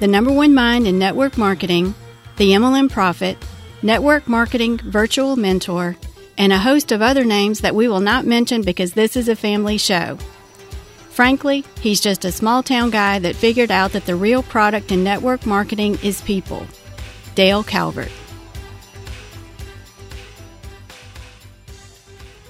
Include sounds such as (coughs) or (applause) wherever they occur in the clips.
the number one mind in network marketing, the MLM Prophet, network marketing virtual mentor, and a host of other names that we will not mention because this is a family show. Frankly, he's just a small town guy that figured out that the real product in network marketing is people. Dale Calvert.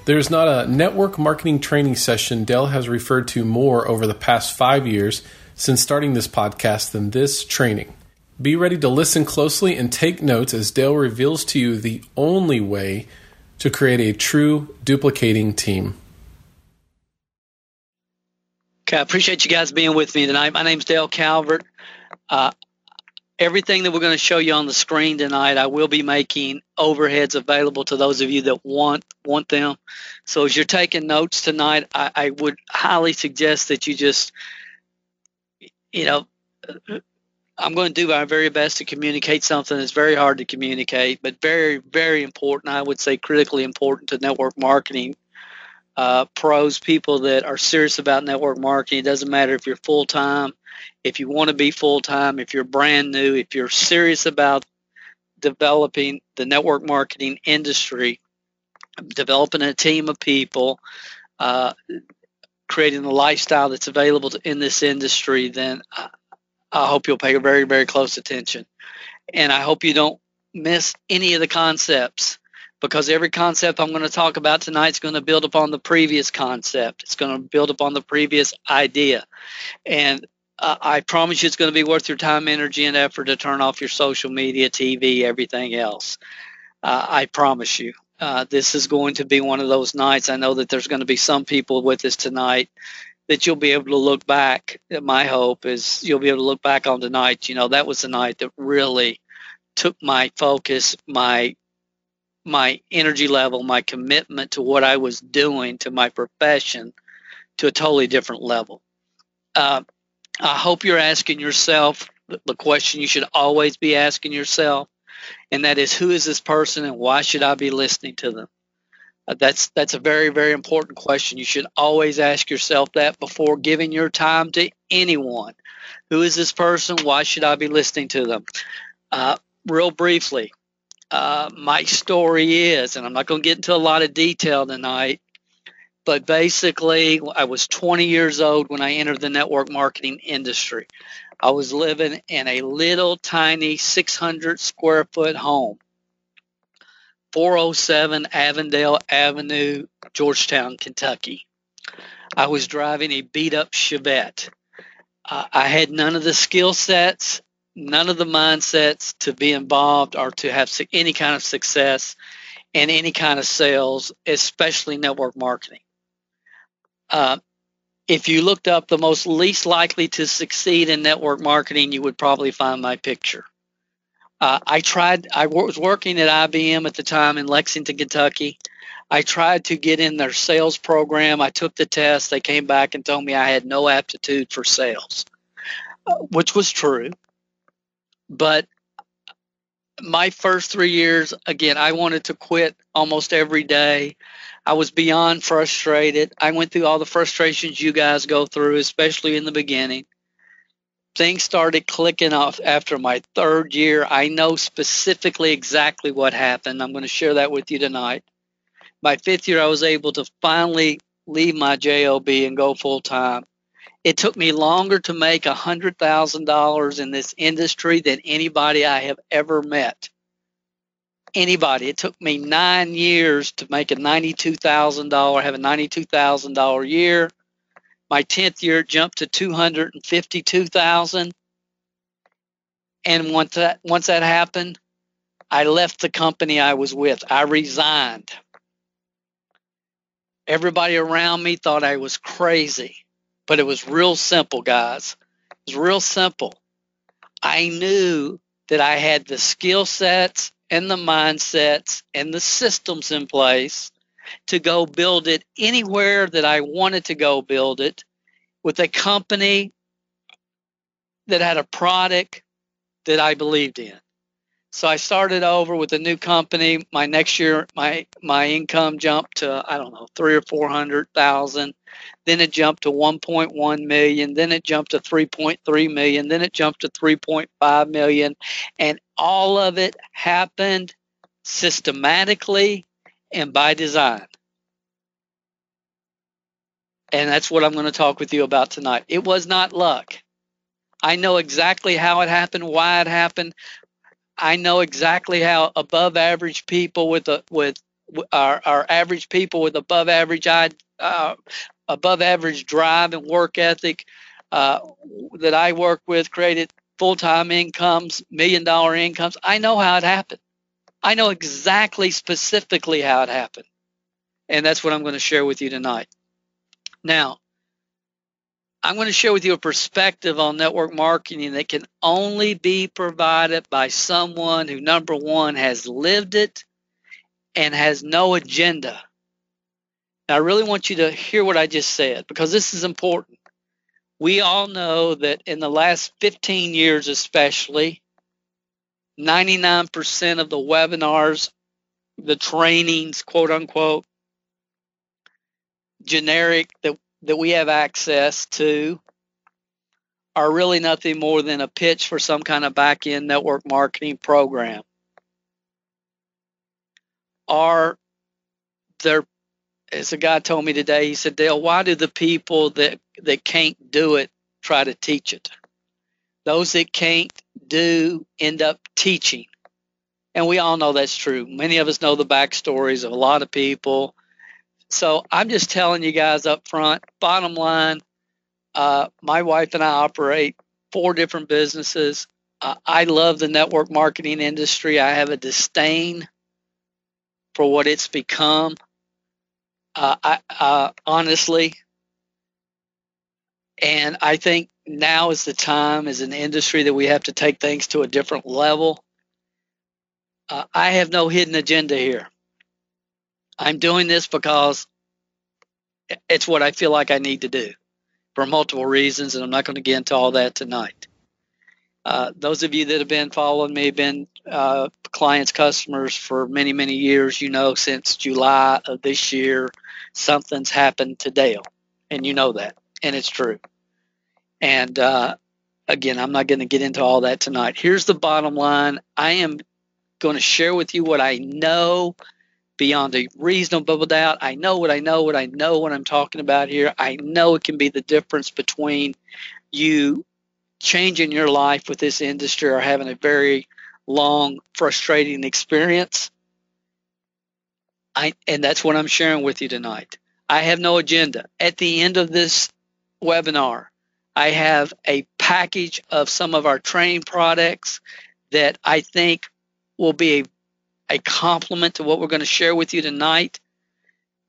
There's not a network marketing training session Dale has referred to more over the past five years since starting this podcast than this training. Be ready to listen closely and take notes as Dale reveals to you the only way to create a true duplicating team. Okay, I appreciate you guys being with me tonight. My name's Dale Calvert. Uh, everything that we're going to show you on the screen tonight, I will be making overheads available to those of you that want want them. So as you're taking notes tonight, I, I would highly suggest that you just you know, I'm going to do my very best to communicate something that's very hard to communicate, but very, very important. I would say critically important to network marketing uh, pros, people that are serious about network marketing. It doesn't matter if you're full time, if you want to be full time, if you're brand new, if you're serious about developing the network marketing industry, developing a team of people, uh, creating the lifestyle that's available to, in this industry, then I, I hope you'll pay very, very close attention. And I hope you don't miss any of the concepts because every concept I'm going to talk about tonight is going to build upon the previous concept. It's going to build upon the previous idea. And uh, I promise you it's going to be worth your time, energy, and effort to turn off your social media, TV, everything else. Uh, I promise you. Uh, this is going to be one of those nights. I know that there's going to be some people with us tonight that you'll be able to look back. My hope is you'll be able to look back on tonight. You know, that was the night that really took my focus, my my energy level, my commitment to what I was doing to my profession to a totally different level. Uh, I hope you're asking yourself the question you should always be asking yourself and that is who is this person and why should I be listening to them? Uh, that's that's a very very important question. You should always ask yourself that before giving your time to anyone. Who is this person? Why should I be listening to them? Uh, real briefly, uh, my story is, and I'm not going to get into a lot of detail tonight, but basically, I was 20 years old when I entered the network marketing industry. I was living in a little tiny 600 square foot home, 407 Avondale Avenue, Georgetown, Kentucky. I was driving a beat up Chevette. Uh, I had none of the skill sets, none of the mindsets to be involved or to have any kind of success in any kind of sales, especially network marketing. Uh, if you looked up the most least likely to succeed in network marketing, you would probably find my picture. Uh, I tried, I was working at IBM at the time in Lexington, Kentucky. I tried to get in their sales program. I took the test. They came back and told me I had no aptitude for sales, uh, which was true. But my first three years, again, I wanted to quit almost every day. I was beyond frustrated. I went through all the frustrations you guys go through, especially in the beginning. Things started clicking off after my third year. I know specifically exactly what happened. I'm going to share that with you tonight. My fifth year, I was able to finally leave my JOB and go full time. It took me longer to make $100,000 in this industry than anybody I have ever met anybody. It took me nine years to make a $92,000, have a $92,000 year. My 10th year jumped to 252,000. And once that, once that happened, I left the company I was with. I resigned. Everybody around me thought I was crazy, but it was real simple, guys. It was real simple. I knew that I had the skill sets and the mindsets and the systems in place to go build it anywhere that I wanted to go build it with a company that had a product that I believed in. So I started over with a new company. My next year, my my income jumped to I don't know three or four hundred thousand. Then it jumped to 1.1 million. Then it jumped to 3.3 million. Then it jumped to 3.5 million, and all of it happened systematically and by design. And that's what I'm going to talk with you about tonight. It was not luck. I know exactly how it happened, why it happened, I know exactly how above average people with a with our, our average people with above average uh, above average drive and work ethic uh, that I work with created full time incomes, million dollar incomes. I know how it happened. I know exactly specifically how it happened. And that's what I'm going to share with you tonight. Now, I'm going to share with you a perspective on network marketing that can only be provided by someone who, number one, has lived it and has no agenda. Now, I really want you to hear what I just said because this is important. We all know that in the last 15 years, especially, 99% of the webinars, the trainings, quote unquote, generic that that we have access to are really nothing more than a pitch for some kind of back end network marketing program. Are there, as a guy told me today, he said, Dale, why do the people that, that can't do it try to teach it? Those that can't do end up teaching. And we all know that's true. Many of us know the backstories of a lot of people so I'm just telling you guys up front, bottom line, uh, my wife and I operate four different businesses. Uh, I love the network marketing industry. I have a disdain for what it's become. Uh, I, uh, honestly, and I think now is the time as an industry that we have to take things to a different level. Uh, I have no hidden agenda here. I'm doing this because it's what I feel like I need to do for multiple reasons, and I'm not going to get into all that tonight. Uh, those of you that have been following me, been uh, clients, customers for many, many years, you know since July of this year, something's happened to Dale, and you know that, and it's true. And uh, again, I'm not going to get into all that tonight. Here's the bottom line I am going to share with you what I know beyond a reasonable doubt. I know what I know, what I know what I'm talking about here. I know it can be the difference between you changing your life with this industry or having a very long, frustrating experience. I, and that's what I'm sharing with you tonight. I have no agenda. At the end of this webinar, I have a package of some of our training products that I think will be a a complement to what we're going to share with you tonight.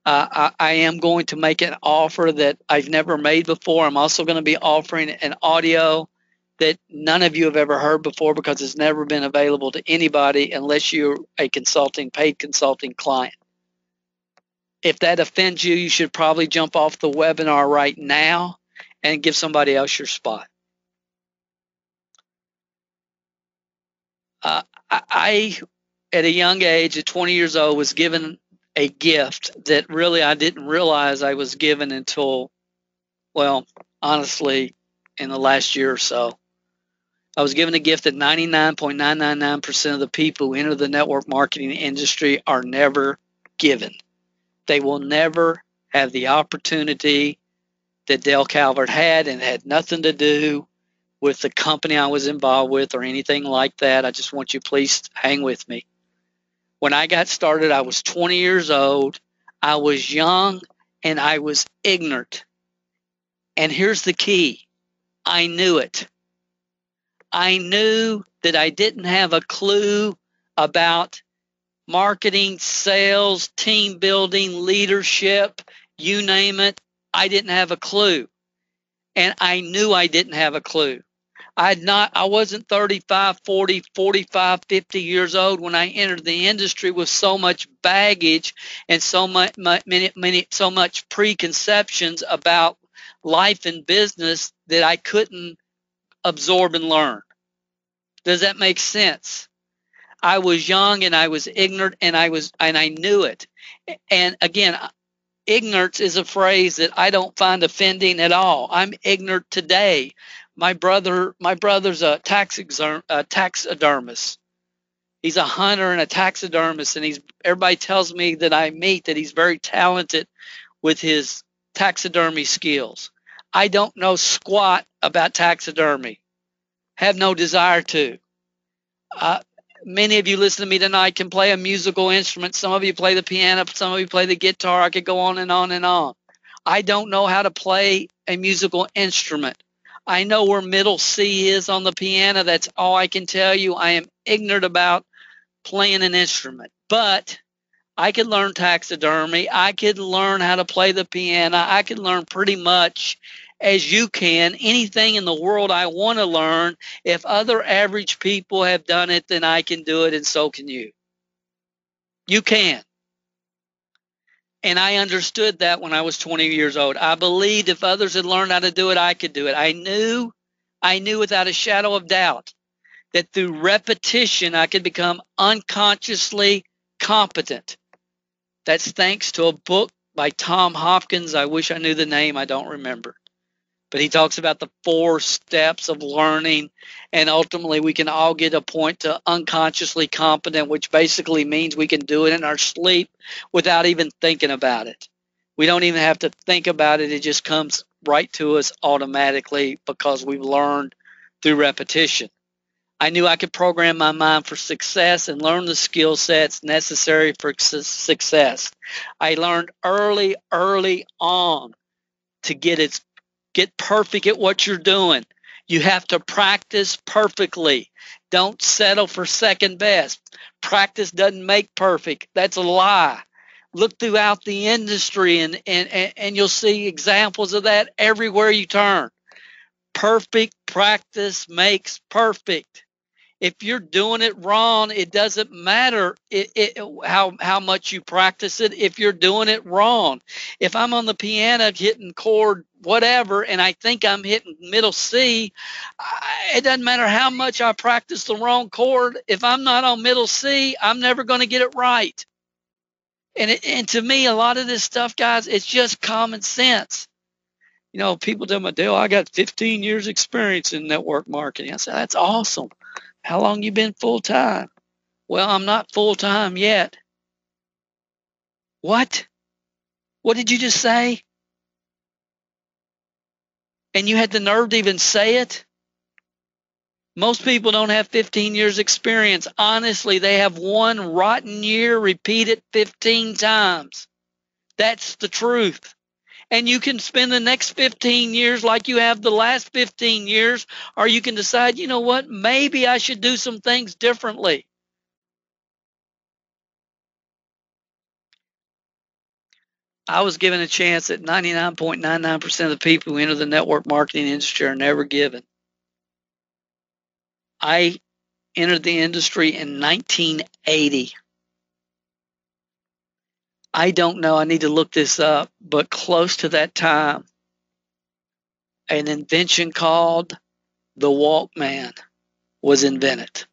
Uh, I, I, am going to make an offer that I've never made before. I'm also going to be offering an audio that none of you have ever heard before because it's never been available to anybody unless you're a consulting, paid consulting client. If that offends you, you should probably jump off the webinar right now and give somebody else your spot. Uh, I at a young age, at 20 years old, was given a gift that really I didn't realize I was given until, well, honestly, in the last year or so. I was given a gift that 99.999% of the people who enter the network marketing industry are never given. They will never have the opportunity that Dale Calvert had and had nothing to do with the company I was involved with or anything like that. I just want you please hang with me. When I got started, I was 20 years old. I was young and I was ignorant. And here's the key I knew it. I knew that I didn't have a clue about marketing, sales, team building, leadership, you name it. I didn't have a clue. And I knew I didn't have a clue. I had not I wasn't 35, 40, 45, 50 years old when I entered the industry with so much baggage and so much many, many so much preconceptions about life and business that I couldn't absorb and learn. Does that make sense? I was young and I was ignorant and I was and I knew it. And again, ignorance is a phrase that I don't find offending at all. I'm ignorant today. My brother, my brother's a tax a taxidermist. He's a hunter and a taxidermist, and he's everybody tells me that I meet that he's very talented with his taxidermy skills. I don't know squat about taxidermy. Have no desire to. Uh, many of you listen to me tonight can play a musical instrument. Some of you play the piano, some of you play the guitar. I could go on and on and on. I don't know how to play a musical instrument. I know where middle C is on the piano. That's all I can tell you. I am ignorant about playing an instrument, but I could learn taxidermy. I could learn how to play the piano. I could learn pretty much as you can anything in the world I want to learn. If other average people have done it, then I can do it, and so can you. You can. And I understood that when I was 20 years old. I believed if others had learned how to do it, I could do it. I knew, I knew without a shadow of doubt that through repetition, I could become unconsciously competent. That's thanks to a book by Tom Hopkins. I wish I knew the name, I don't remember but he talks about the four steps of learning and ultimately we can all get a point to unconsciously competent which basically means we can do it in our sleep without even thinking about it. We don't even have to think about it. It just comes right to us automatically because we've learned through repetition. I knew i could program my mind for success and learn the skill sets necessary for success. I learned early early on to get its Get perfect at what you're doing. You have to practice perfectly. Don't settle for second best. Practice doesn't make perfect. That's a lie. Look throughout the industry and, and, and you'll see examples of that everywhere you turn. Perfect practice makes perfect if you're doing it wrong, it doesn't matter it, it, how how much you practice it. If you're doing it wrong, if I'm on the piano hitting chord whatever, and I think I'm hitting middle C, I, it doesn't matter how much I practice the wrong chord. If I'm not on middle C, I'm never going to get it right. And it, and to me, a lot of this stuff, guys, it's just common sense. You know, people tell me, Dale, I got 15 years experience in network marketing. I said, that's awesome. How long you been full time? Well, I'm not full time yet. What? What did you just say? And you had the nerve to even say it? Most people don't have 15 years experience. Honestly, they have one rotten year repeated 15 times. That's the truth and you can spend the next 15 years like you have the last 15 years, or you can decide, you know what, maybe I should do some things differently. I was given a chance that 99.99% of the people who enter the network marketing industry are never given. I entered the industry in 1980. I don't know. I need to look this up, but close to that time, an invention called the Walkman was invented.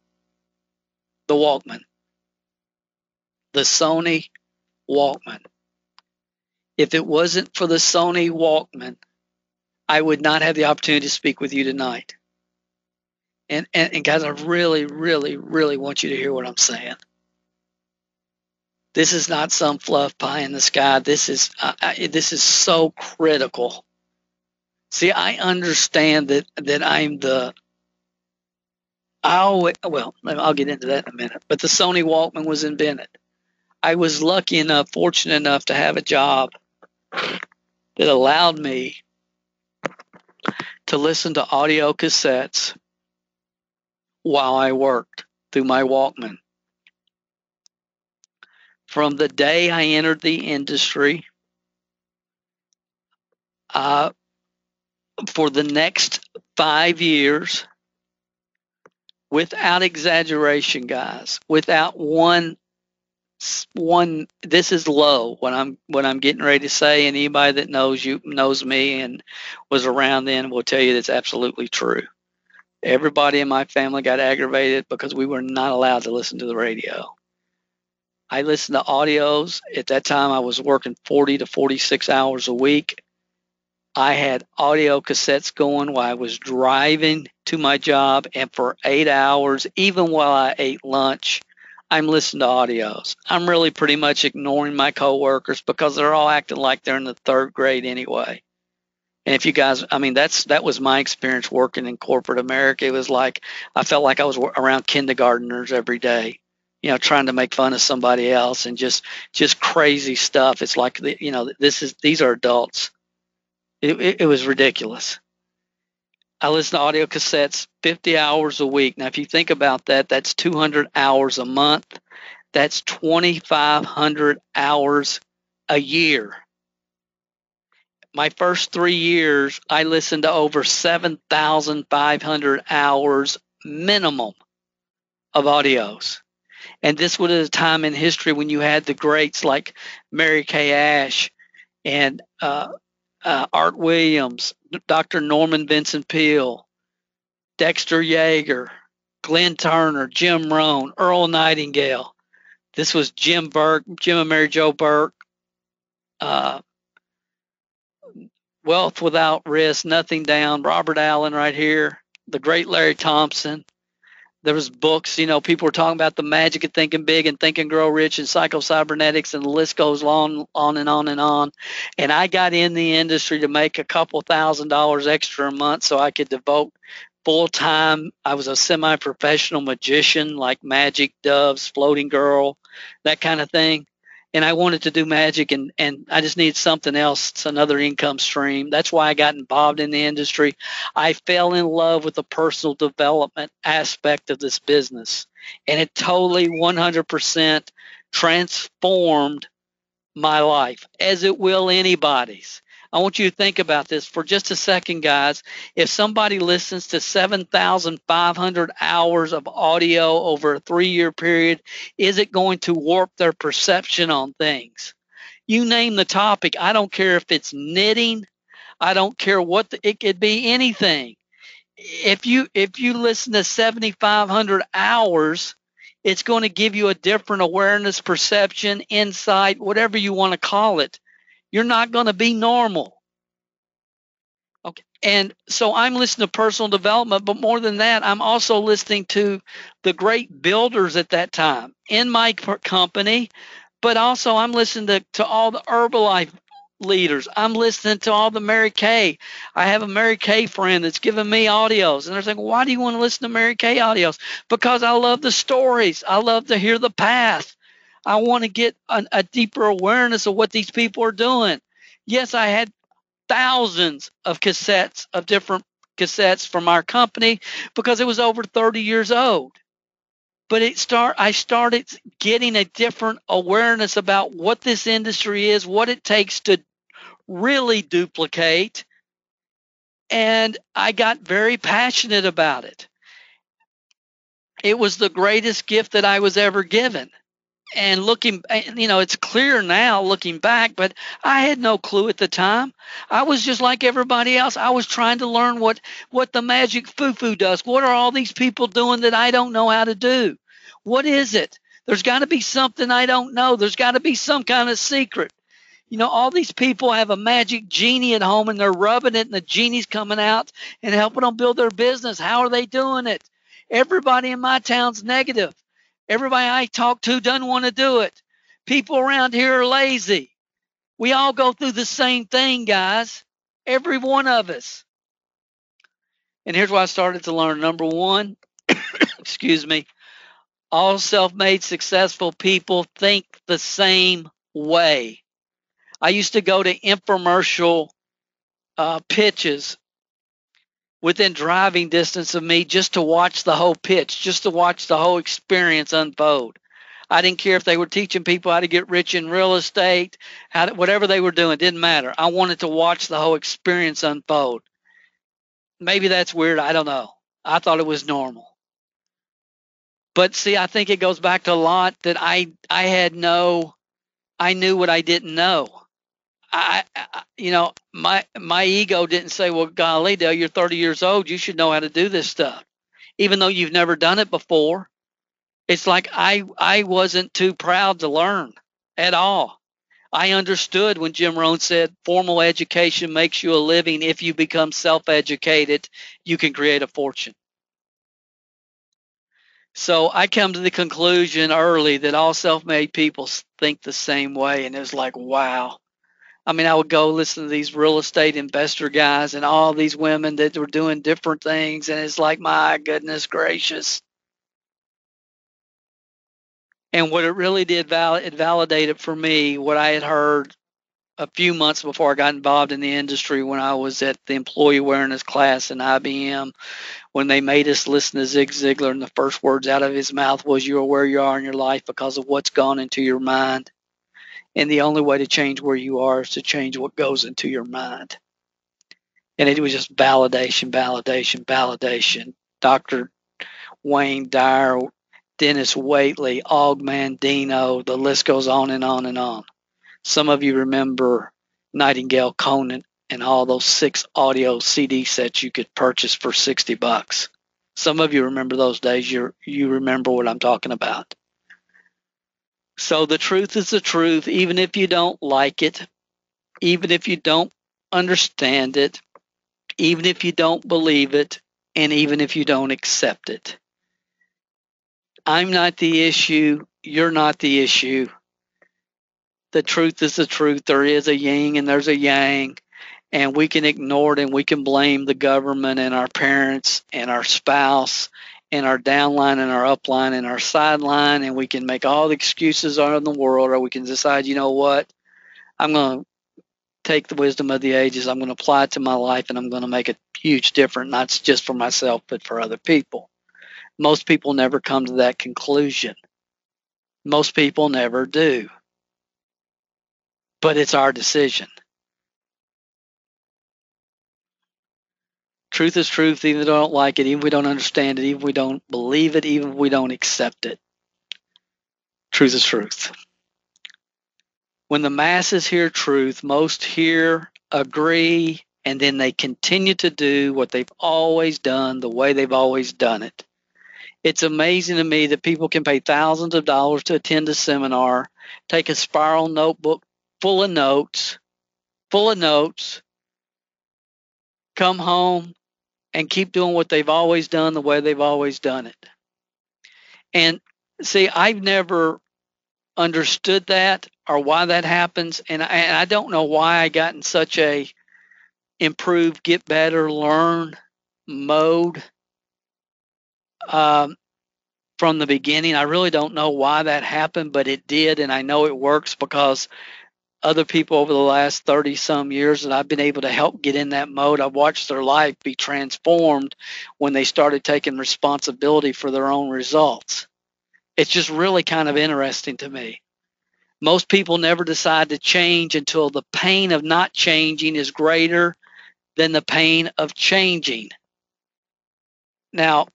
The Walkman. The Sony Walkman. If it wasn't for the Sony Walkman, I would not have the opportunity to speak with you tonight. And, and, and guys, I really, really, really want you to hear what I'm saying. This is not some fluff pie in the sky. This is uh, I, this is so critical. See, I understand that that I'm the I well, I'll get into that in a minute. But the Sony Walkman was invented. I was lucky enough, fortunate enough to have a job that allowed me to listen to audio cassettes while I worked through my Walkman from the day I entered the industry uh, for the next five years, without exaggeration, guys, without one one this is low what i'm what i'm getting ready to say and anybody that knows you knows me and was around then will tell you that's absolutely true. Everybody in my family got aggravated because we were not allowed to listen to the radio i listened to audios at that time i was working 40 to 46 hours a week i had audio cassettes going while i was driving to my job and for eight hours even while i ate lunch I'm listening to audios. I'm really pretty much ignoring my coworkers because they're all acting like they're in the third grade anyway. And if you guys, I mean, that's that was my experience working in corporate America. It was like I felt like I was around kindergarteners every day, you know, trying to make fun of somebody else and just just crazy stuff. It's like you know, this is these are adults. It, it, it was ridiculous. I listen to audio cassettes 50 hours a week. Now, if you think about that, that's 200 hours a month. That's 2,500 hours a year. My first three years, I listened to over 7,500 hours minimum of audios. And this was a time in history when you had the greats like Mary Kay Ash and uh, uh, Art Williams, Dr. Norman Vincent Peale, Dexter Yager, Glenn Turner, Jim Rohn, Earl Nightingale. This was Jim Burke, Jim and Mary Jo Burke. Uh, Wealth Without Risk, Nothing Down, Robert Allen right here, the great Larry Thompson, there was books you know people were talking about the magic of thinking big and think and grow rich and psychocybernetics and the list goes on on and on and on. And i got in the industry to make a couple thousand dollars extra a month so i could devote full time. I was a semi-professional magician like magic doves floating girl that kind of thing and I wanted to do magic and, and I just needed something else, another income stream. That's why I got involved in the industry. I fell in love with the personal development aspect of this business and it totally 100% transformed my life as it will anybody's. I want you to think about this for just a second, guys. If somebody listens to 7,500 hours of audio over a three year period, is it going to warp their perception on things? You name the topic. I don't care if it's knitting. I don't care what the, it could be anything. If you if you listen to 7,500 hours, it's going to give you a different awareness, perception, insight, whatever you want to call it you're not going to be normal. Okay. And so I'm listening to personal development, but more than that, I'm also listening to the great builders at that time in my company, but also I'm listening to, to all the Herbalife leaders. I'm listening to all the Mary Kay. I have a Mary Kay friend that's giving me audios, and they're saying, "Why do you want to listen to Mary Kay audios?" Because I love the stories. I love to hear the path. I want to get an, a deeper awareness of what these people are doing. Yes, I had thousands of cassettes of different cassettes from our company because it was over 30 years old. But it start I started getting a different awareness about what this industry is, what it takes to really duplicate, and I got very passionate about it. It was the greatest gift that I was ever given and looking you know it's clear now looking back but i had no clue at the time. I was just like everybody else. I was trying to learn what what the magic foo-foo does. What are all these people doing that i don't know how to do? What is it? There's got to be something i don't know. There's got to be some kind of secret. You know all these people have a magic genie at home and they're rubbing it and the genie's coming out and helping them build their business. How are they doing it? Everybody in my town's negative Everybody I talk to doesn't want to do it. People around here are lazy. We all go through the same thing, guys. Every one of us. And here's what I started to learn. Number one, (coughs) excuse me, all self made successful people think the same way. I used to go to infomercial uh, pitches within driving distance of me just to watch the whole pitch, just to watch the whole experience unfold. I didn't care if they were teaching people how to get rich in real estate, how to, whatever they were doing, didn't matter. I wanted to watch the whole experience unfold. Maybe that's weird. I don't know. I thought it was normal. But see, I think it goes back to a lot that I I had no, I knew what I didn't know. I, I you know my my ego didn't say, well, golly, Dale, you're 30 years old, you should know how to do this stuff, even though you've never done it before. It's like I I wasn't too proud to learn at all. I understood when Jim Rohn said formal education makes you a living. If you become self educated, you can create a fortune. So I come to the conclusion early that all self made people think the same way. And it was like, wow. I mean, I would go listen to these real estate investor guys and all these women that were doing different things. And it's like, my goodness gracious. And what it really did, it validated for me what I had heard a few months before I got involved in the industry when I was at the employee awareness class in IBM when they made us listen to Zig Ziglar and the first words out of his mouth was you're where you are in your life because of what's gone into your mind. And the only way to change where you are is to change what goes into your mind. And it was just validation, validation, validation. Dr. Wayne Dyer, Dennis Waitley, Og Mandino, the list goes on and on and on. Some of you remember Nightingale Conant and all those six audio CD sets you could purchase for 60 bucks. Some of you remember those days. You you remember what I'm talking about. So the truth is the truth, even if you don't like it, even if you don't understand it, even if you don't believe it, and even if you don't accept it. I'm not the issue. You're not the issue the truth is the truth. There is a yin and there's a yang, and we can ignore it and we can blame the government and our parents and our spouse and our downline and our upline and our sideline, and we can make all the excuses in the world, or we can decide, you know what, I'm going to take the wisdom of the ages, I'm going to apply it to my life, and I'm going to make a huge difference, not just for myself, but for other people. Most people never come to that conclusion. Most people never do but it's our decision. Truth is truth, even if we don't like it, even if we don't understand it, even if we don't believe it, even if we don't accept it. Truth is truth. When the masses hear truth, most hear, agree, and then they continue to do what they've always done the way they've always done it. It's amazing to me that people can pay thousands of dollars to attend a seminar, take a spiral notebook full of notes, full of notes, come home and keep doing what they've always done the way they've always done it. And see, I've never understood that or why that happens. And I, and I don't know why I got in such a improve, get better, learn mode um, from the beginning. I really don't know why that happened, but it did. And I know it works because other people over the last 30 some years that I've been able to help get in that mode. I've watched their life be transformed when they started taking responsibility for their own results. It's just really kind of interesting to me. Most people never decide to change until the pain of not changing is greater than the pain of changing. Now,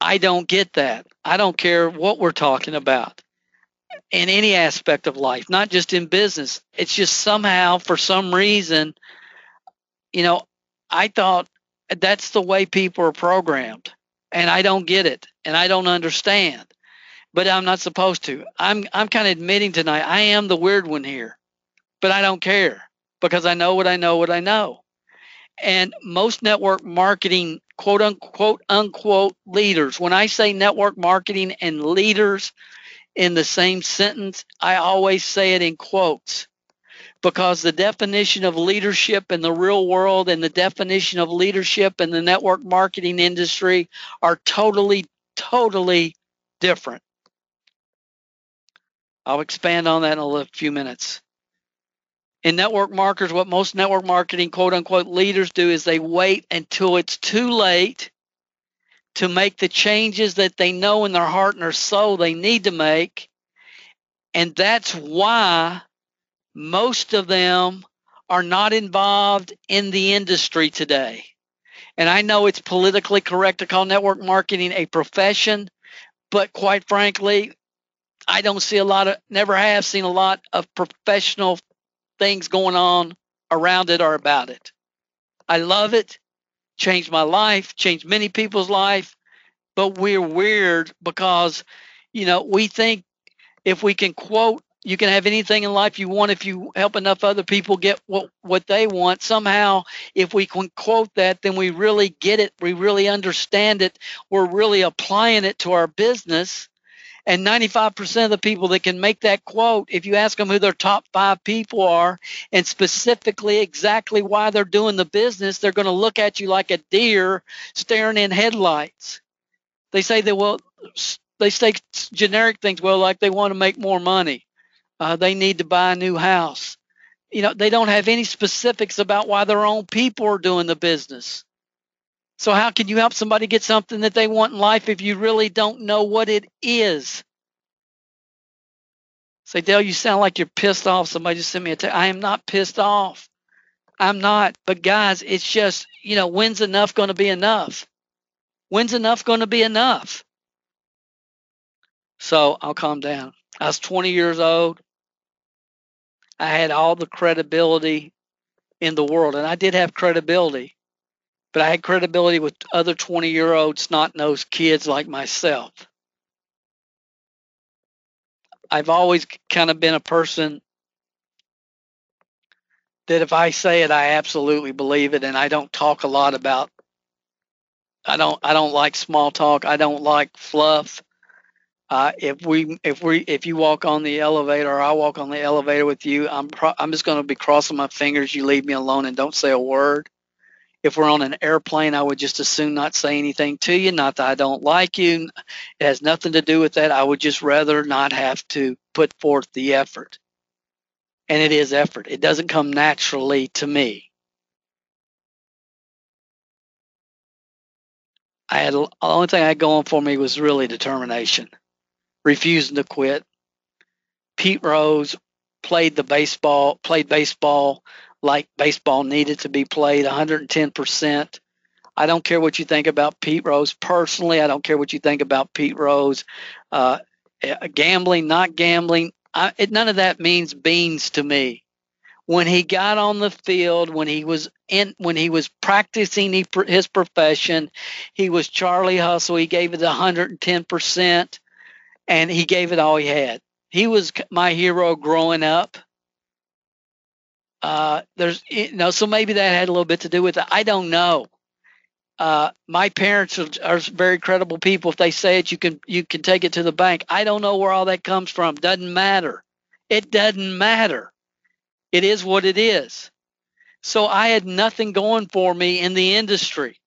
I don't get that. I don't care what we're talking about in any aspect of life, not just in business. It's just somehow, for some reason, you know, I thought that's the way people are programmed, and I don't get it, and I don't understand. But I'm not supposed to. I'm I'm kind of admitting tonight I am the weird one here, but I don't care because I know what I know what I know. And most network marketing quote unquote unquote leaders, when I say network marketing and leaders, in the same sentence, I always say it in quotes because the definition of leadership in the real world and the definition of leadership in the network marketing industry are totally, totally different. I'll expand on that in a few minutes. In network marketers, what most network marketing quote unquote leaders do is they wait until it's too late to make the changes that they know in their heart and their soul they need to make. And that's why most of them are not involved in the industry today. And I know it's politically correct to call network marketing a profession, but quite frankly, I don't see a lot of, never have seen a lot of professional things going on around it or about it. I love it, changed my life, changed many people's life, but we're weird because, you know, we think if we can quote you can have anything in life you want if you help enough other people get what what they want. Somehow if we can quote that then we really get it we really understand it we're really applying it to our business and 95% of the people that can make that quote if you ask them who their top 5 people are and specifically exactly why they're doing the business they're going to look at you like a deer staring in headlights they say that well they say generic things well like they want to make more money uh, they need to buy a new house. You know, they don't have any specifics about why their own people are doing the business. So, how can you help somebody get something that they want in life if you really don't know what it is? Say, Dale, you sound like you're pissed off. Somebody just sent me a text. I am not pissed off. I'm not. But, guys, it's just, you know, when's enough going to be enough? When's enough going to be enough? So, I'll calm down. I was 20 years old. I had all the credibility in the world, and I did have credibility, but I had credibility with other 20 year old snot nosed kids like myself. I've always kind of been a person that if I say it, I absolutely believe it, and I don't talk a lot about. I don't. I don't like small talk. I don't like fluff. Uh, if we if we if you walk on the elevator or I walk on the elevator with you, I'm pro- I'm just going to be crossing my fingers. You leave me alone and don't say a word. If we're on an airplane, I would just as soon not say anything to you. Not that I don't like you. It has nothing to do with that. I would just rather not have to put forth the effort. And it is effort. It doesn't come naturally to me. I had the only thing I had going for me was really determination refusing to quit. Pete Rose played the baseball, played baseball like baseball needed to be played 110%. I don't care what you think about Pete Rose personally. I don't care what you think about Pete Rose. Uh, eh, gambling, not gambling, I, it, none of that means beans to me. When he got on the field, when he was in, when he was practicing he, his profession, he was Charlie Hustle. He gave it 110% and he gave it all he had. He was my hero growing up. Uh, there's you know, so maybe that had a little bit to do with it. I don't know. Uh, my parents are, are, very credible people. If they say it, you can you can take it to the bank. I don't know where all that comes from. Doesn't matter. It doesn't matter. It is what it is. So I had nothing going for me in the industry.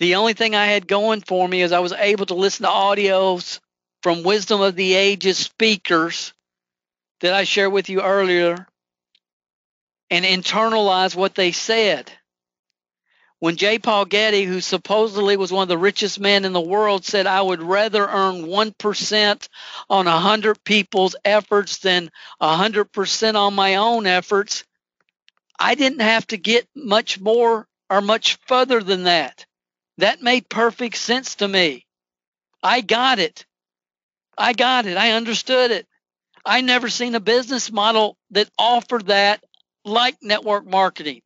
The only thing I had going for me is I was able to listen to audios from Wisdom of the Ages speakers that I shared with you earlier and internalize what they said. When J. Paul Getty, who supposedly was one of the richest men in the world, said, I would rather earn 1% on 100 people's efforts than 100% on my own efforts, I didn't have to get much more or much further than that. That made perfect sense to me. I got it. I got it. I understood it. I never seen a business model that offered that like network marketing.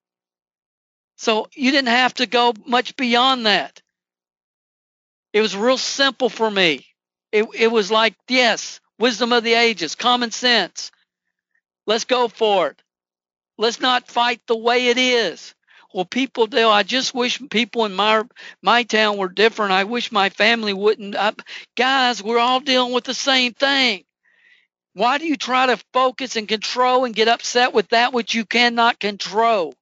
So you didn't have to go much beyond that. It was real simple for me. It, it was like, yes, wisdom of the ages, common sense. Let's go for it. Let's not fight the way it is. Well, people do. I just wish people in my my town were different. I wish my family wouldn't. I, guys, we're all dealing with the same thing. Why do you try to focus and control and get upset with that which you cannot control?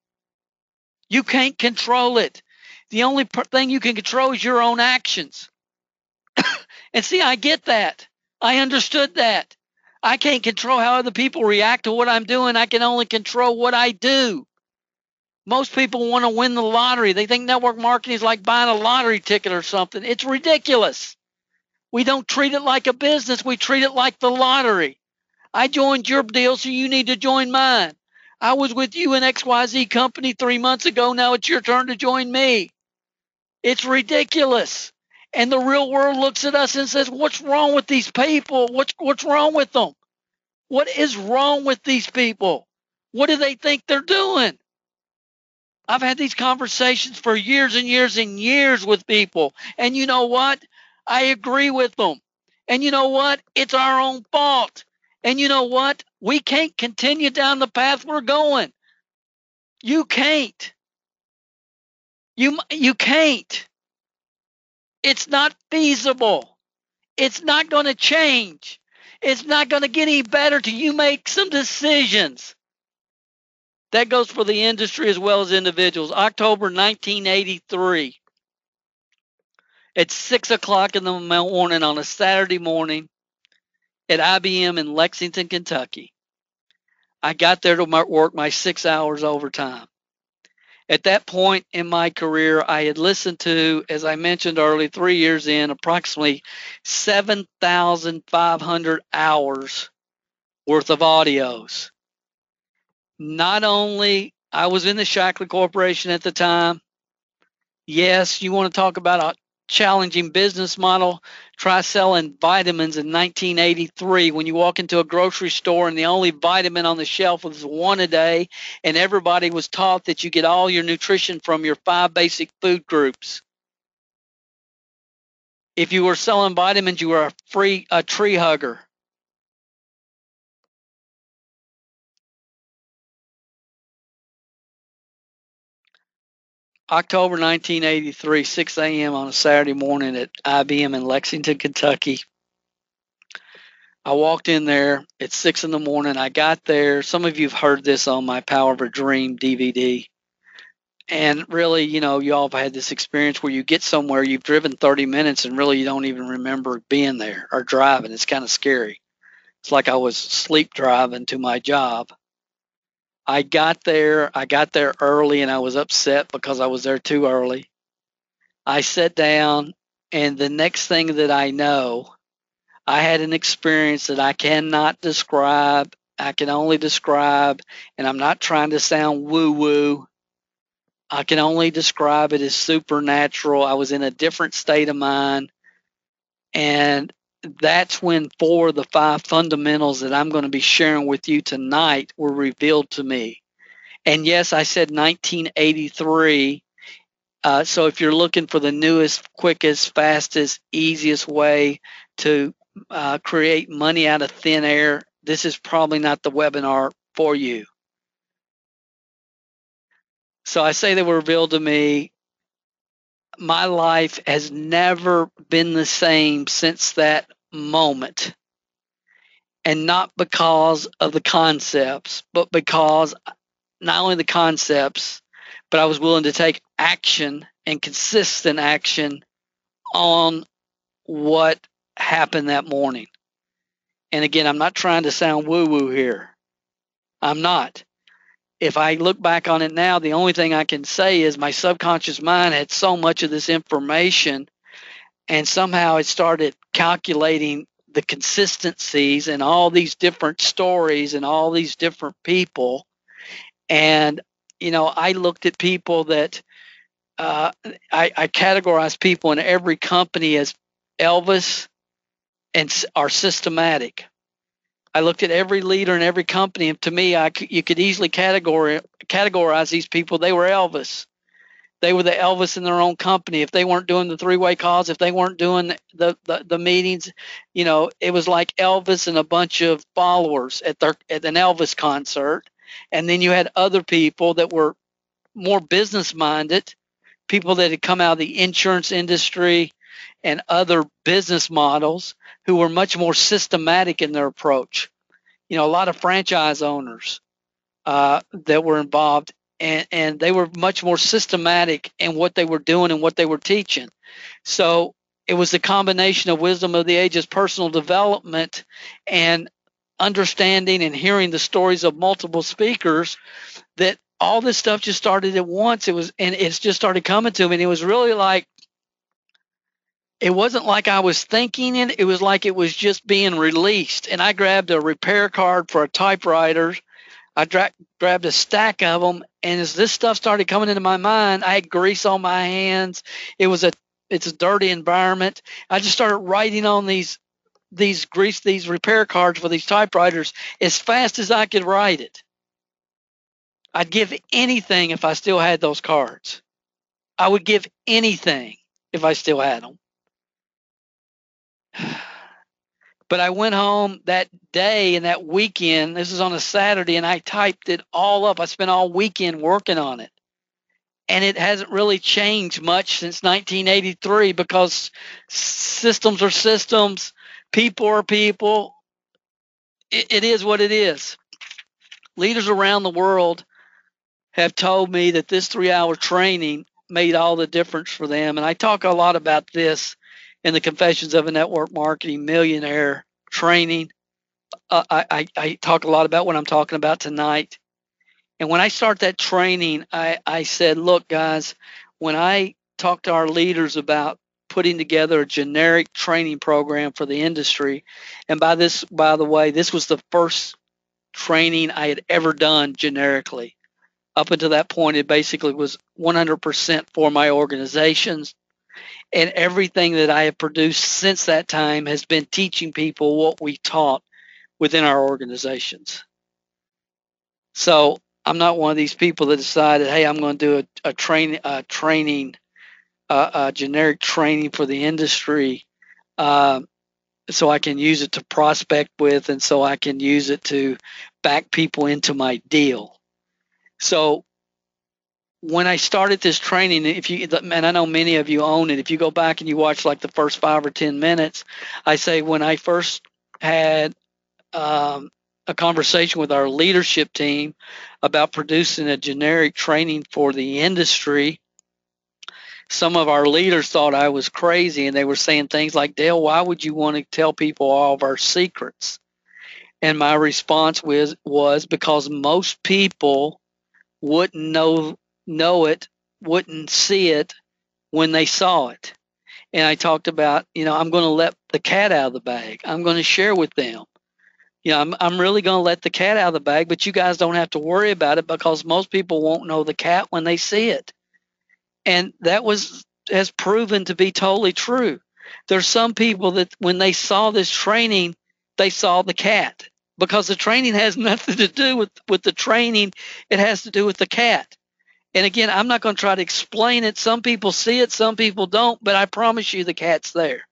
You can't control it. The only thing you can control is your own actions. (coughs) and see, I get that. I understood that. I can't control how other people react to what I'm doing. I can only control what I do. Most people want to win the lottery. They think network marketing is like buying a lottery ticket or something. It's ridiculous. We don't treat it like a business, we treat it like the lottery. I joined your deal, so you need to join mine. I was with you in XYZ company three months ago. Now it's your turn to join me. It's ridiculous. And the real world looks at us and says, What's wrong with these people? What's, what's wrong with them? What is wrong with these people? What do they think they're doing? I've had these conversations for years and years and years with people. And you know what? I agree with them. And you know what? It's our own fault. And you know what? We can't continue down the path we're going. You can't. You you can't. It's not feasible. It's not going to change. It's not going to get any better till you make some decisions. That goes for the industry as well as individuals. October 1983. At 6 o'clock in the morning on a Saturday morning at IBM in Lexington, Kentucky. I got there to work my six hours overtime. At that point in my career, I had listened to, as I mentioned earlier, three years in, approximately 7,500 hours worth of audios. Not only I was in the Shaklee Corporation at the time. Yes, you want to talk about challenging business model. Try selling vitamins in 1983 when you walk into a grocery store and the only vitamin on the shelf was one a day, and everybody was taught that you get all your nutrition from your five basic food groups. If you were selling vitamins, you were a free a tree hugger. October 1983, 6 a.m. on a Saturday morning at IBM in Lexington, Kentucky. I walked in there at 6 in the morning. I got there. Some of you have heard this on my Power of a Dream DVD. And really, you know, you all have had this experience where you get somewhere, you've driven 30 minutes, and really you don't even remember being there or driving. It's kind of scary. It's like I was sleep driving to my job. I got there. I got there early and I was upset because I was there too early. I sat down, and the next thing that I know, I had an experience that I cannot describe. I can only describe, and I'm not trying to sound woo woo. I can only describe it as supernatural. I was in a different state of mind. And that's when four of the five fundamentals that I'm going to be sharing with you tonight were revealed to me. And yes, I said 1983. Uh, so if you're looking for the newest, quickest, fastest, easiest way to uh, create money out of thin air, this is probably not the webinar for you. So I say they were revealed to me my life has never been the same since that moment. And not because of the concepts, but because not only the concepts, but I was willing to take action and consistent action on what happened that morning. And again, I'm not trying to sound woo woo here. I'm not if I look back on it now, the only thing I can say is my subconscious mind had so much of this information, and somehow it started calculating the consistencies and all these different stories and all these different people. And, you know, I looked at people that uh, I, I categorize people in every company as Elvis and are systematic. I looked at every leader in every company, and to me, I you could easily categorize categorize these people. They were Elvis. They were the Elvis in their own company. If they weren't doing the three-way calls, if they weren't doing the, the, the meetings, you know, it was like Elvis and a bunch of followers at their at an Elvis concert. And then you had other people that were more business-minded, people that had come out of the insurance industry and other business models who were much more systematic in their approach. You know, a lot of franchise owners uh, that were involved, and, and they were much more systematic in what they were doing and what they were teaching. So it was the combination of wisdom of the ages, personal development, and understanding and hearing the stories of multiple speakers that all this stuff just started at once. It was, and it's just started coming to me. And it was really like it wasn't like I was thinking it. It was like it was just being released. And I grabbed a repair card for a typewriter. I dra- grabbed a stack of them. And as this stuff started coming into my mind, I had grease on my hands. It was a it's a dirty environment. I just started writing on these these grease these repair cards for these typewriters as fast as I could write it. I'd give anything if I still had those cards. I would give anything if I still had them. (sighs) But I went home that day and that weekend. This is on a Saturday, and I typed it all up. I spent all weekend working on it. And it hasn't really changed much since 1983 because systems are systems, people are people. it, it is what it is. Leaders around the world have told me that this three hour training made all the difference for them. And I talk a lot about this in the Confessions of a Network Marketing Millionaire training. Uh, I, I, talk a lot about what I'm talking about tonight. And when I start that training, I, I said, look, guys, when I talk to our leaders about putting together a generic training program for the industry, and by this, by the way, this was the first training I had ever done generically. Up until that point, it basically was 100% for my organizations and everything that I have produced since that time has been teaching people what we taught within our organizations. So I'm not one of these people that decided, hey, I'm going to do a, a, train, a training, uh, a generic training for the industry, uh, so I can use it to prospect with, and so I can use it to back people into my deal. So when I started this training, if you and I know many of you own it, if you go back and you watch like the first five or ten minutes, I say when I first had um, a conversation with our leadership team about producing a generic training for the industry. Some of our leaders thought I was crazy and they were saying things like, Dale, why would you want to tell people all of our secrets? And my response was, was because most people wouldn't know know it, wouldn't see it when they saw it. And I talked about, you know, I'm going to let the cat out of the bag. I'm going to share with them. You know, I'm, I'm really going to let the cat out of the bag, but you guys don't have to worry about it because most people won't know the cat when they see it. And that was has proven to be totally true. There's some people that when they saw this training, they saw the cat because the training has (laughs) nothing to do with, with the training. It has to do with the cat. And again, I'm not going to try to explain it. Some people see it, some people don't, but I promise you the cat's there.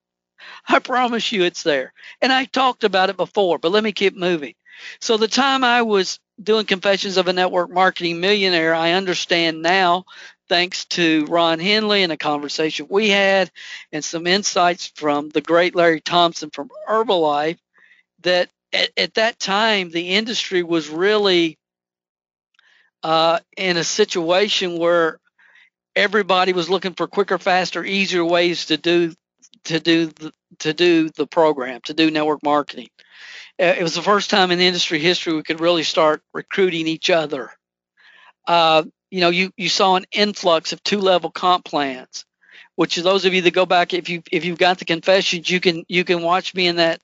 I promise you it's there. And I talked about it before, but let me keep moving. So the time I was doing Confessions of a Network Marketing Millionaire, I understand now, thanks to Ron Henley and a conversation we had and some insights from the great Larry Thompson from Herbalife, that at, at that time the industry was really uh, in a situation where everybody was looking for quicker, faster, easier ways to do to do the, to do the program, to do network marketing. Uh, it was the first time in industry history we could really start recruiting each other. Uh, you know, you you saw an influx of two level comp plans, which those of you that go back, if you if you've got the confessions, you can you can watch me in that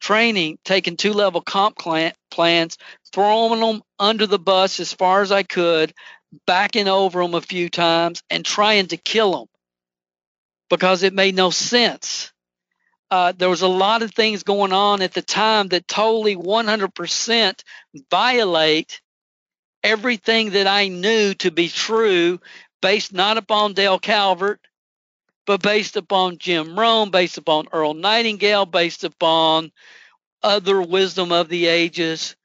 training, taking two level comp plans, throwing them under the bus as far as I could, backing over them a few times, and trying to kill them because it made no sense. Uh, there was a lot of things going on at the time that totally 100% violate everything that I knew to be true based not upon Dale Calvert, but based upon Jim Rohn, based upon Earl Nightingale, based upon other wisdom of the ages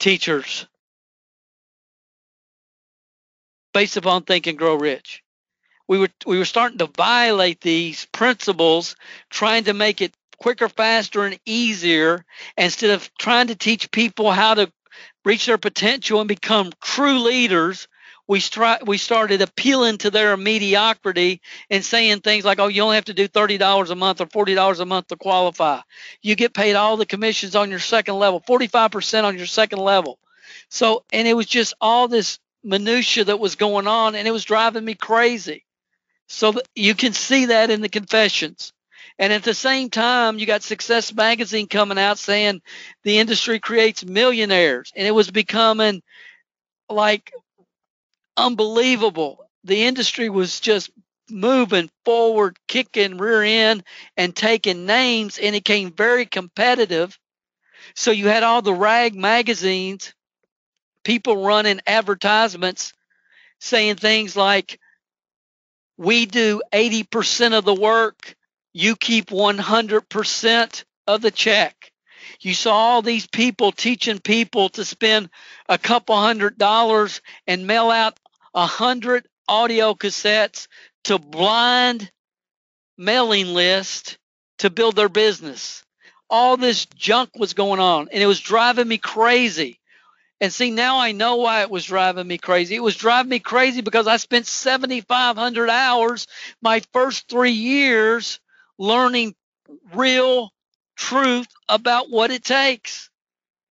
teachers, based upon Think and Grow Rich. We were we were starting to violate these principles, trying to make it quicker, faster, and easier, instead of trying to teach people how to reach their potential and become true leaders we stri- we started appealing to their mediocrity and saying things like, "Oh, you only have to do thirty dollars a month or forty dollars a month to qualify. You get paid all the commissions on your second level, forty five percent on your second level." So, and it was just all this minutia that was going on, and it was driving me crazy. So you can see that in the confessions. And at the same time, you got Success Magazine coming out saying the industry creates millionaires, and it was becoming like unbelievable. The industry was just moving forward, kicking rear end and taking names, and it became very competitive. So you had all the rag magazines, people running advertisements saying things like, We do 80% of the work, you keep 100% of the check. You saw all these people teaching people to spend a couple hundred dollars and mail out a hundred audio cassettes to blind mailing list to build their business. All this junk was going on and it was driving me crazy. And see, now I know why it was driving me crazy. It was driving me crazy because I spent 7,500 hours my first three years learning real truth about what it takes.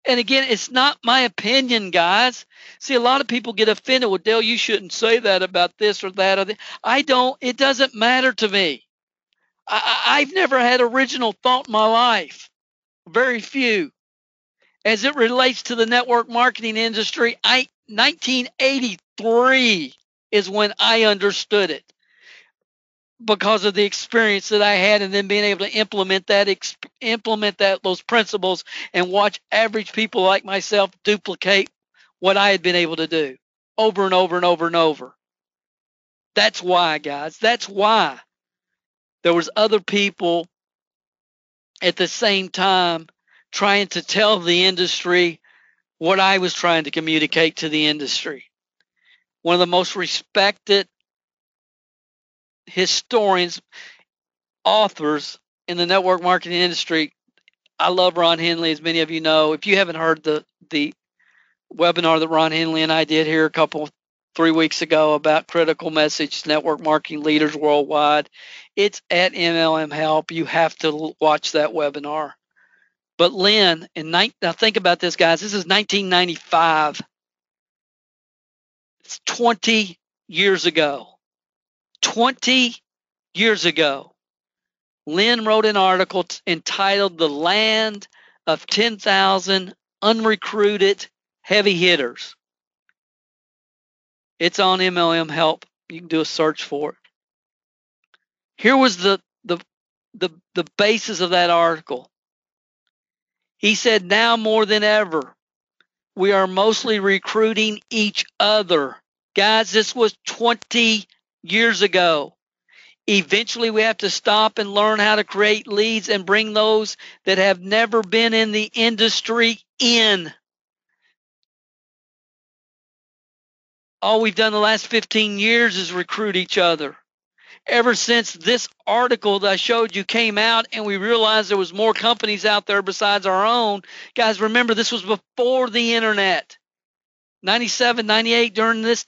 And again, it's not my opinion, guys. See, a lot of people get offended. Well, Dale, you shouldn't say that about this or that. Or that. I don't. It doesn't matter to me. I, I've never had original thought in my life. Very few. As it relates to the network marketing industry, I 1983 is when I understood it because of the experience that I had and then being able to implement that implement that those principles and watch average people like myself duplicate what I had been able to do over and over and over and over. That's why, guys. That's why there was other people at the same time trying to tell the industry what I was trying to communicate to the industry. One of the most respected historians, authors in the network marketing industry. I love Ron Henley, as many of you know. If you haven't heard the the webinar that Ron Henley and I did here a couple three weeks ago about critical message network marketing leaders worldwide, it's at MLM Help. You have to watch that webinar. But Lynn, in now think about this, guys. This is 1995. It's 20 years ago. 20 years ago, Lynn wrote an article t- entitled The Land of 10,000 Unrecruited Heavy Hitters. It's on MLM Help. You can do a search for it. Here was the, the, the, the basis of that article. He said, Now more than ever, we are mostly recruiting each other. Guys, this was 20 years ago. Eventually, we have to stop and learn how to create leads and bring those that have never been in the industry in. All we've done the last 15 years is recruit each other. Ever since this article that I showed you came out and we realized there was more companies out there besides our own, guys, remember this was before the internet. 97, 98 during this,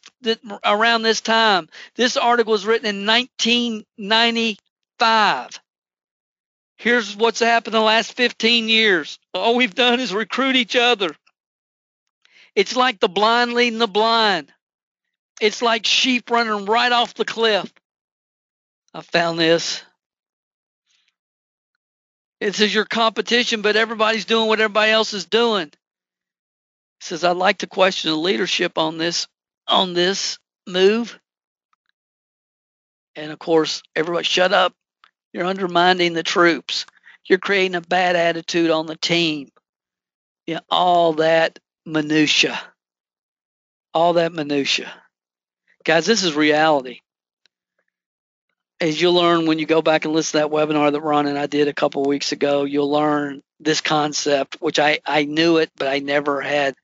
around this time. This article was written in 1995. Here's what's happened in the last 15 years. All we've done is recruit each other. It's like the blind leading the blind. It's like sheep running right off the cliff. I found this. It says your competition, but everybody's doing what everybody else is doing says I'd like to question the leadership on this on this move. And of course, everybody shut up. You're undermining the troops. You're creating a bad attitude on the team. Yeah, all that minutia. All that minutia. Guys, this is reality. As you'll learn when you go back and listen to that webinar that Ron and I did a couple weeks ago, you'll learn this concept, which I, I knew it, but I never had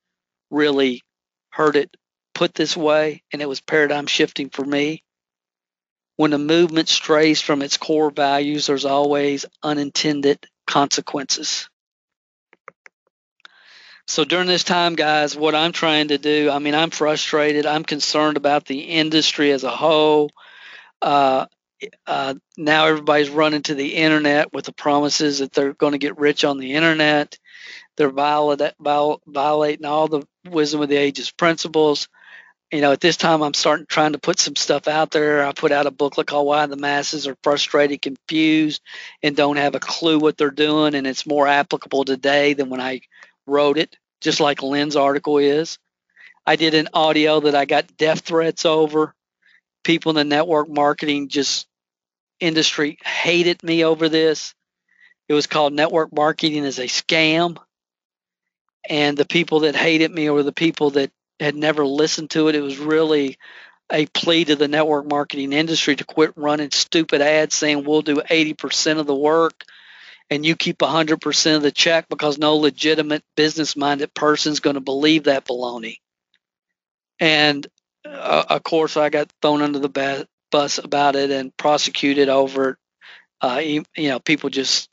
really heard it put this way, and it was paradigm shifting for me. When a movement strays from its core values, there's always unintended consequences. So during this time, guys, what I'm trying to do, I mean, I'm frustrated. I'm concerned about the industry as a whole. Uh, uh, now everybody's running to the internet with the promises that they're going to get rich on the internet. They're violating all the wisdom of the ages principles. You know, at this time, I'm starting trying to put some stuff out there. I put out a booklet called "Why the Masses Are Frustrated, Confused, and Don't Have a Clue What They're Doing," and it's more applicable today than when I wrote it, just like Lynn's article is. I did an audio that I got death threats over, people in the network marketing just industry hated me over this. It was called network marketing as a scam. And the people that hated me or the people that had never listened to it. It was really a plea to the network marketing industry to quit running stupid ads saying we'll do 80% of the work and you keep 100% of the check because no legitimate business minded person is going to believe that baloney. And uh, of course, I got thrown under the bus about it and prosecuted over it. Uh, you, know, people just,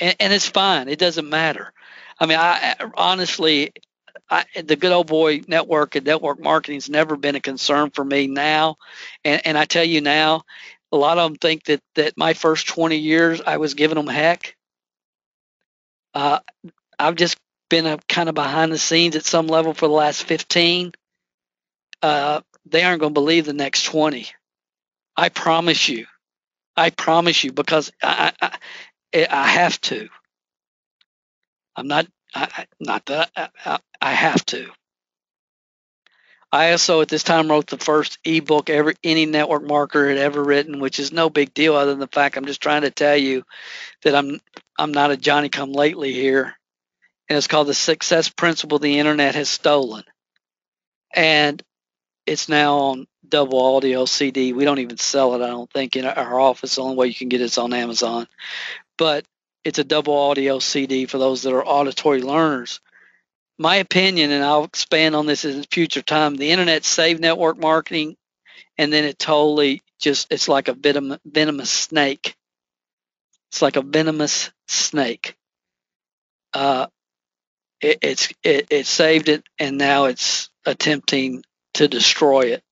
and, and, it's fine. It doesn't matter. I mean, I honestly, I, the good old boy network and network marketing has never been a concern for me now. And, and I tell you now, a lot of them think that, that my first 20 years I was giving them heck. Uh, I've just been a kind of behind the scenes at some level for the last 15. Uh, they aren't going to believe the next 20. I promise you. I promise you because I, I, I have to. I'm not, I, not that I, I have to. I also at this time wrote the first ebook ever any network marketer had ever written, which is no big deal other than the fact I'm just trying to tell you that I'm I'm not a Johnny come lately here. And it's called the success principle the internet has stolen. And it's now on double audio CD. We don't even sell it, I don't think, in our office. The only way you can get it's on Amazon. But it's a double audio CD for those that are auditory learners my opinion, and I'll expand on this in future time, the internet saved network marketing, and then it totally just it's like a venom, venomous snake. It's like a venomous snake. Uh, it, it's it, it saved it, and now it's attempting to destroy it.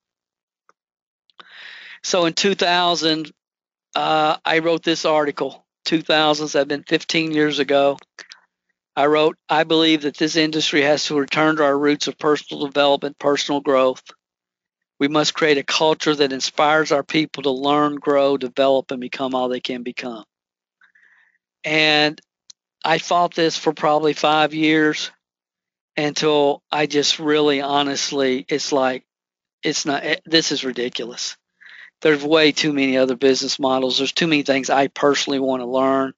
So in 2000, uh, I wrote this article. 2000s, I've been 15 years ago. I wrote, I believe that this industry has to return to our roots of personal development, personal growth. We must create a culture that inspires our people to learn, grow, develop, and become all they can become. And I fought this for probably five years until I just really honestly, it's like, it's not, eh, this is ridiculous. There's way too many other business models. There's too many things I personally want to learn.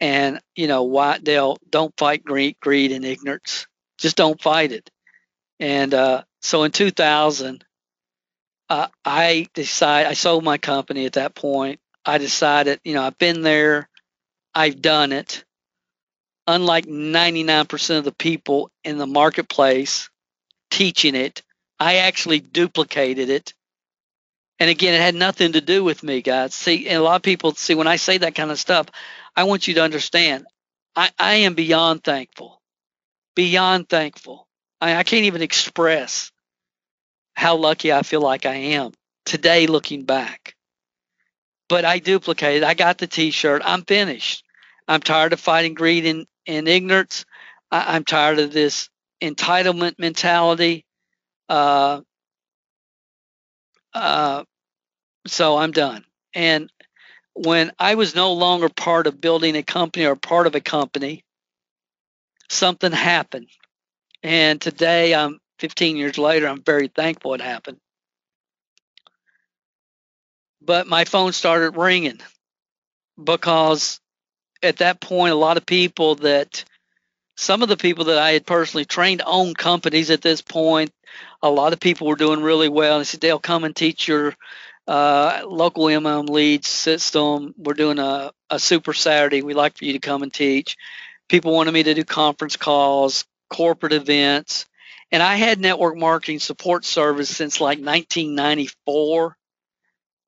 And you know, why Dale, don't fight greed, greed and ignorance. Just don't fight it. And uh, so in 2000, uh, I decided I sold my company at that point. I decided, you know, I've been there, I've done it. Unlike 99% of the people in the marketplace teaching it, I actually duplicated it. And again, it had nothing to do with me, guys. See, and a lot of people see when I say that kind of stuff, I want you to understand I, I am beyond thankful. Beyond thankful. I, I can't even express how lucky I feel like I am today looking back. But I duplicated. I got the t shirt. I'm finished. I'm tired of fighting greed and, and ignorance. I, am tired of this entitlement mentality. Uh, uh, so I'm done. And when I was no longer part of building a company or part of a company, something happened. And today, I'm 15 years later, I'm very thankful it happened. But my phone started ringing because at that point, a lot of people that some of the people that I had personally trained own companies at this point. A lot of people were doing really well. And they said, They'll come and teach your uh, local MM lead system. We're doing a, a super Saturday. We'd like for you to come and teach. People wanted me to do conference calls, corporate events. And I had network marketing support service since like 1994,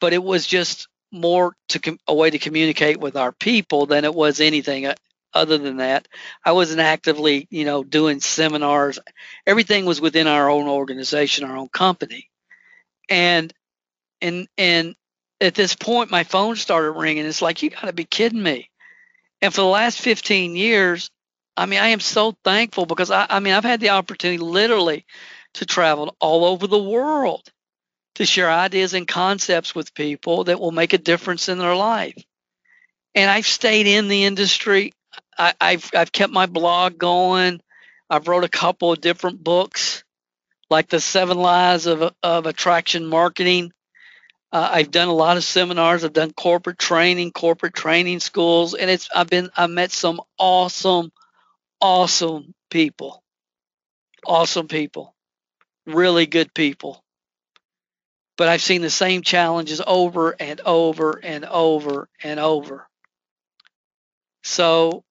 but it was just more to com- a way to communicate with our people than it was anything other than that. I wasn't actively, you know, doing seminars. Everything was within our own organization, our own company. And and and at this point my phone started ringing it's like you got to be kidding me and for the last 15 years i mean i am so thankful because I, I mean i've had the opportunity literally to travel all over the world to share ideas and concepts with people that will make a difference in their life and i've stayed in the industry I, have I've kept my blog going i've wrote a couple of different books like the seven lies of, of attraction marketing Uh, I've done a lot of seminars. I've done corporate training, corporate training schools, and it's I've been I met some awesome, awesome people, awesome people, really good people. But I've seen the same challenges over and over and over and over. So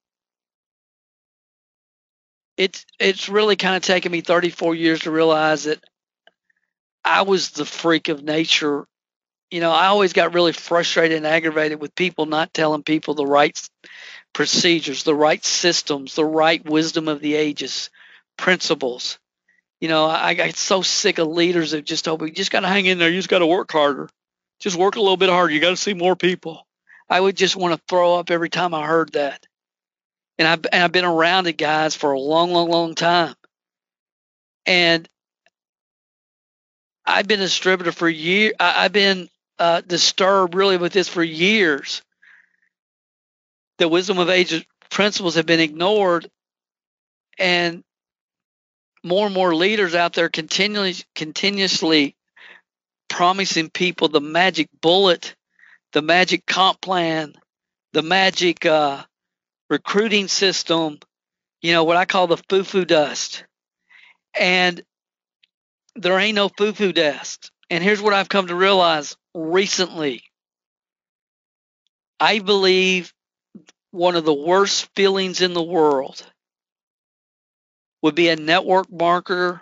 it's it's really kind of taken me 34 years to realize that I was the freak of nature. You know, I always got really frustrated and aggravated with people not telling people the right procedures, the right systems, the right wisdom of the ages, principles. You know, I got so sick of leaders that just told you just got to hang in there. You just got to work harder. Just work a little bit harder. You got to see more people. I would just want to throw up every time I heard that and I've and I've been around it, guys, for a long, long, long time. And I've been a distributor for years. I've been uh, disturbed really with this for years. The wisdom of age principles have been ignored, and more and more leaders out there continually, continuously promising people the magic bullet, the magic comp plan, the magic uh, recruiting system, you know, what I call the foo foo dust. And there ain't no foo foo dust. And here's what I've come to realize recently I believe one of the worst feelings in the world would be a network marketer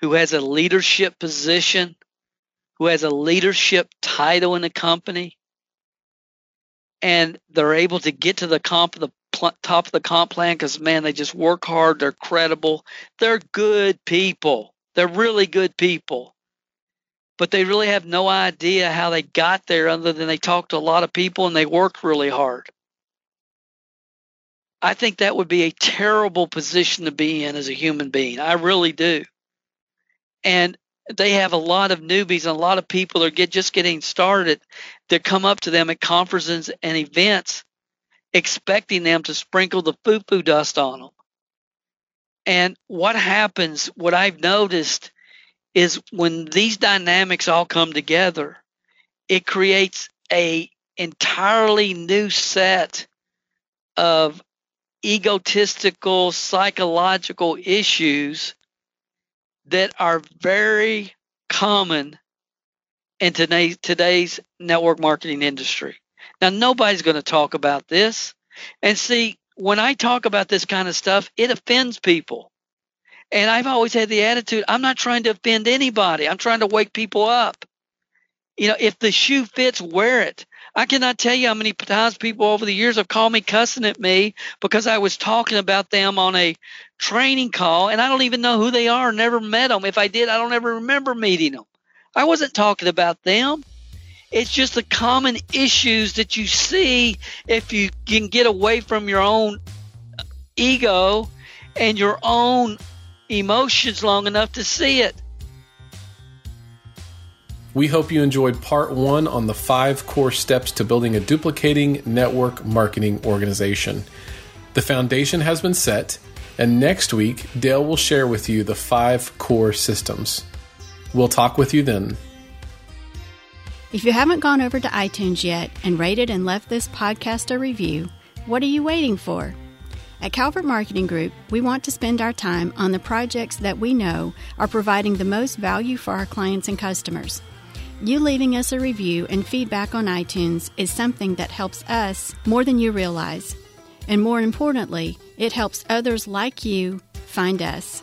who has a leadership position, who has a leadership title in a company, and they're able to get to the comp the pl- top of the comp plan because man they just work hard they're credible they're good people they're really good people. But they really have no idea how they got there other than they talked to a lot of people and they worked really hard. I think that would be a terrible position to be in as a human being. I really do. And they have a lot of newbies and a lot of people are get just getting started that come up to them at conferences and events expecting them to sprinkle the foo foo dust on them. And what happens, what I've noticed is when these dynamics all come together, it creates a entirely new set of egotistical psychological issues that are very common in today's, today's network marketing industry. Now, nobody's going to talk about this. And see, when I talk about this kind of stuff, it offends people. And I've always had the attitude I'm not trying to offend anybody, I'm trying to wake people up. You know, if the shoe fits, wear it. I cannot tell you how many times people over the years have called me cussing at me because I was talking about them on a training call and I don't even know who they are, never met them. If I did, I don't ever remember meeting them. I wasn't talking about them. It's just the common issues that you see if you can get away from your own ego and your own emotions long enough to see it. We hope you enjoyed part one on the five core steps to building a duplicating network marketing organization. The foundation has been set, and next week, Dale will share with you the five core systems. We'll talk with you then. If you haven't gone over to iTunes yet and rated and left this podcast a review, what are you waiting for? At Calvert Marketing Group, we want to spend our time on the projects that we know are providing the most value for our clients and customers. You leaving us a review and feedback on iTunes is something that helps us more than you realize. And more importantly, it helps others like you find us.